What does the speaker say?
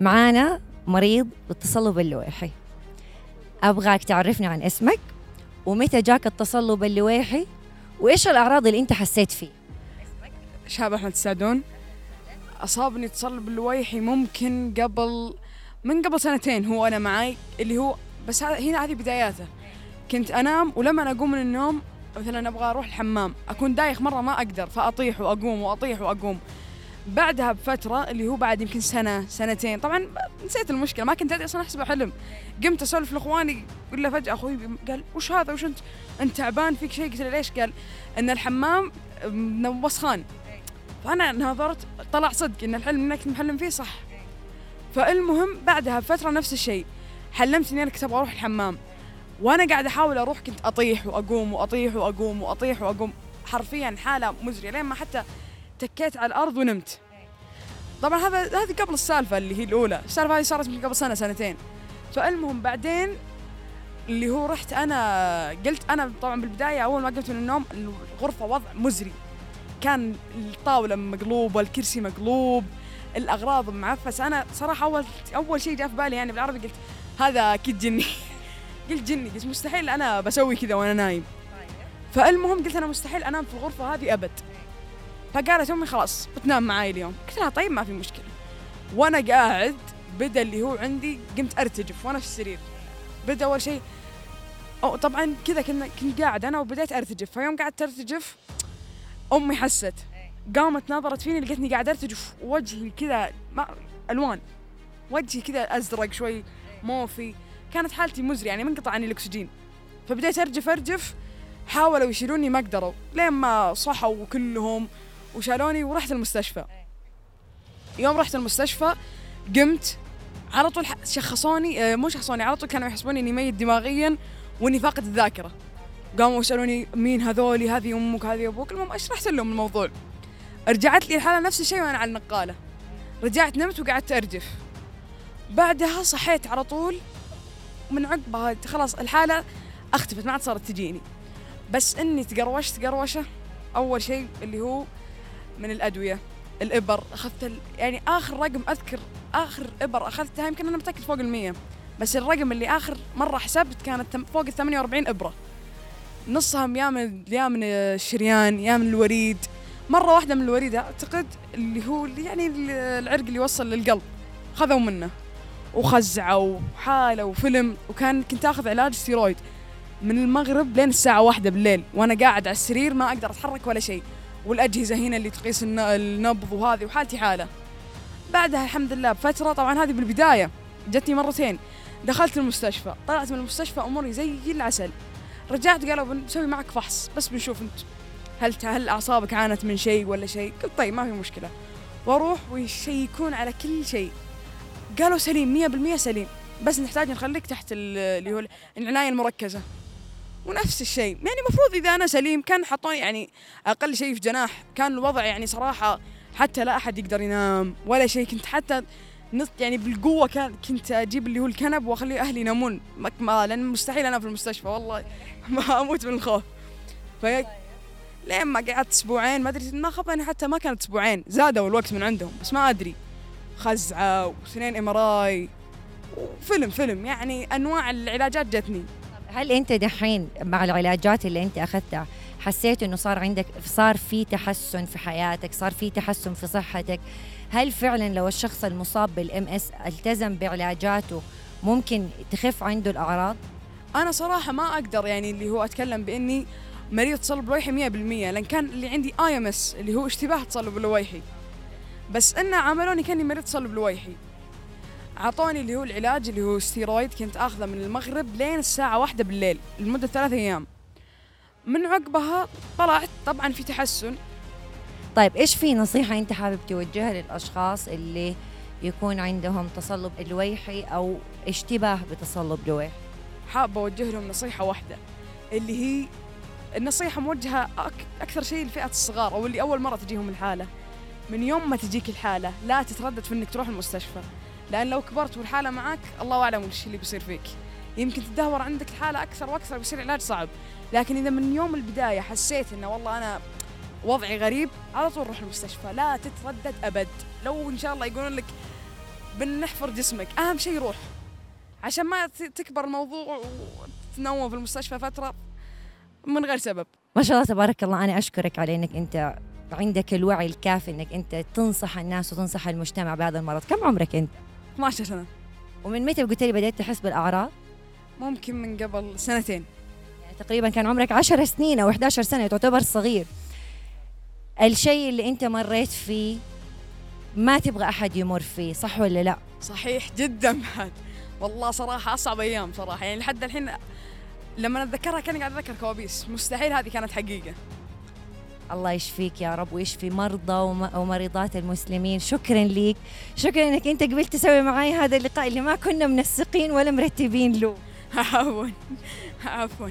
معانا مريض بالتصلب اللويحي أبغاك تعرفني عن اسمك ومتى جاك التصلب اللويحي وإيش الأعراض اللي أنت حسيت فيه؟ شاب أحمد السعدون أصابني تصلب اللويحي ممكن قبل من قبل سنتين هو أنا معاي اللي هو بس هنا هذه بداياته. كنت أنام ولما أقوم من النوم مثلا أبغى أروح الحمام أكون دايخ مرة ما أقدر فأطيح وأقوم وأطيح وأقوم. بعدها بفترة اللي هو بعد يمكن سنة سنتين. طبعا نسيت المشكلة ما كنت أدري أصلا أحسبه حلم. قمت أسولف لإخواني ولا فجأة أخوي قال وش هذا؟ وش أنت؟ أنت تعبان فيك شيء؟ قلت له ليش؟ قال أن الحمام وسخان. فأنا ناظرت طلع صدق إن الحلم اللي كنت محلم فيه صح. فالمهم بعدها بفترة نفس الشيء حلمت إني أنا كنت أبغى أروح الحمام. وأنا قاعدة أحاول أروح كنت أطيح وأقوم وأطيح وأقوم وأطيح وأقوم. حرفيا حالة مزرية لين ما حتى تكيت على الأرض ونمت. طبعا هذا هذه قبل السالفة اللي هي الأولى. السالفة هذه صارت من قبل سنة سنتين. فالمهم بعدين اللي هو رحت أنا قلت أنا طبعا بالبداية أول ما قمت من النوم الغرفة وضع مزري. كان الطاولة مقلوبة الكرسي مقلوب الأغراض معفسة. أنا صراحة أول أول شيء جاء في بالي يعني بالعربي قلت هذا أكيد جني. قلت جني قلت مستحيل أنا بسوي كذا وأنا نايم. فالمهم قلت أنا مستحيل أنام في الغرفة هذه أبد. فقالت أمي خلاص بتنام معاي اليوم. قلت لها طيب ما في مشكلة. وأنا قاعد بدأ اللي هو عندي قمت أرتجف وأنا في السرير. بدأ أول شيء أو طبعا كذا كنا كنت قاعد أنا وبديت أرتجف. فيوم قعدت أرتجف أمي حست. قامت نظرت فيني لقيتني قاعد أرتجف وجهي كذا ألوان. وجهي كذا أزرق شوي موفي. كانت حالتي مزري يعني منقطع عني الأكسجين. فبديت ارجف أرجف حاولوا يشيلوني ما قدروا. لين ما صحوا كلهم وشالوني ورحت المستشفى. يوم رحت المستشفى قمت على طول شخصوني آه، مو شخصوني على طول كانوا يحسبوني إني ميت دماغيا وإني فاقد الذاكرة. قاموا يسألوني مين هذولي؟ هذه أمك هذه أبوك؟ المهم أشرحت لهم الموضوع. رجعت لي الحالة نفس الشيء وأنا على النقالة. رجعت نمت وقعدت أرجف. بعدها صحيت على طول من عقبها خلاص الحالة اختفت ما عاد صارت تجيني. بس إني تقروشت قروشه أول شيء اللي هو من الأدوية الإبر. أخذت ال... يعني آخر رقم أذكر آخر إبر أخذتها يمكن أنا متأكد فوق المية بس الرقم اللي آخر مرة حسبت كانت فوق ال 48 إبرة. نصها يا من يا من الشريان يا من الوريد. مرة واحدة من الوريد أعتقد اللي هو يعني ال- العرق اللي يوصل للقلب. خذوا منه. وخزعوا وحاله وفيلم. وكان كنت آخذ علاج ستيرويد من المغرب لين الساعة واحدة بالليل. وأنا قاعد على السرير ما أقدر أتحرك ولا شيء. والأجهزة هنا اللي تقيس الن- النبض وهذه وحالتي حالة. بعدها الحمد لله بفترة طبعا هذه بالبداية جتني مرتين. دخلت المستشفى طلعت من المستشفى أموري زي العسل. رجعت قالوا بنسوي معك فحص بس بنشوف أنت هل هل أعصابك عانت من شيء ولا شيء؟ قلت طيب ما في مشكلة. وأروح ويشيكون على كل شيء. قالوا سليم 100% سليم. بس نحتاج نخليك تحت ال- اللي هو العناية المركزة. ونفس الشيء. يعني المفروض إذا أنا سليم كان حطوني يعني أقل شيء في جناح. كان الوضع يعني صراحة حتى لا أحد يقدر ينام ولا شيء. كنت حتى نص يعني بالقوة كان كنت أجيب اللي هو الكنب وأخلي أهلي ينامون. ما- لأن مستحيل أنام في المستشفى والله. ما أموت من الخوف. في لين ما قعدت أسبوعين ما أدري ما خاب حتى ما كانت أسبوعين. زادوا الوقت من عندهم بس ما أدري. خزعة واثنين إم إر وفيلم فيلم. يعني أنواع العلاجات جتني. هل أنت دحين مع العلاجات اللي أنت أخذتها حسيت إنه صار عندك صار في تحسن في حياتك صار في تحسن في صحتك؟ هل فعلا لو الشخص المصاب بال MS التزم بعلاجاته ممكن تخف عنده الأعراض؟ أنا صراحة ما أقدر يعني اللي هو أتكلم بإني مريض تصلب لويحي 100% لأن كان اللي عندي IMS اللي هو اشتباه تصلب لويحي. بس إنه عاملوني كأني مريض تصلب لويحي. اعطوني اللي هو العلاج اللي هو ستيرويد كنت آخذه من المغرب لين الساعة واحدة بالليل لمدة ثلاثة أيام. من عقبها طلعت طبعا في تحسن. طيب إيش في نصيحة أنت حابب توجهها للأشخاص اللي يكون عندهم تصلب الويحي أو اشتباه بتصلب لويحي حابة أوجه لهم نصيحة واحدة اللي هي النصيحة موجهة أك أكثر شيء لفئة الصغار أو اللي أول مرة تجيهم الحالة. من يوم ما تجيك الحالة لا تتردد في إنك تروح المستشفى. لأن لو كبرت والحالة معك الله أعلم وش اللي بيصير فيك. يمكن تدهور عندك الحالة أكثر وأكثر بيصير العلاج صعب. لكن إذا من يوم البداية حسيت إنه والله أنا وضعي غريب على طول روح المستشفى لا تتردد أبد. لو إن شاء الله يقولون لك بنحفر جسمك أهم شيء روح. عشان ما تكبر الموضوع وتنوم في المستشفى فترة من غير سبب. ما شاء الله تبارك الله أنا أشكرك على إنك أنت عندك الوعي الكافي إنك أنت تنصح الناس وتنصح المجتمع بهذا المرض. كم عمرك أنت؟ 12 سنة. ومن متى قلت لي بدأت تحس بالأعراض؟ ممكن من قبل سنتين. يعني تقريبا كان عمرك 10 سنين أو 11 سنة تعتبر صغير. الشيء اللي أنت مريت فيه ما تبغى أحد يمر فيه صح ولا لا؟ صحيح جدا بعد. والله صراحة أصعب أيام صراحة. يعني لحد الحين لما أتذكرها كأني قاعد أتذكر كوابيس. مستحيل هذه كانت حقيقة. الله يشفيك يا رب ويشفي مرضى وم- ومريضات المسلمين. شكرا ليك. شكرا إنك أنت قبلت تسوي معي هذا اللقاء اللي ما كنا منسقين ولا مرتبين له. عفوا. عفوا.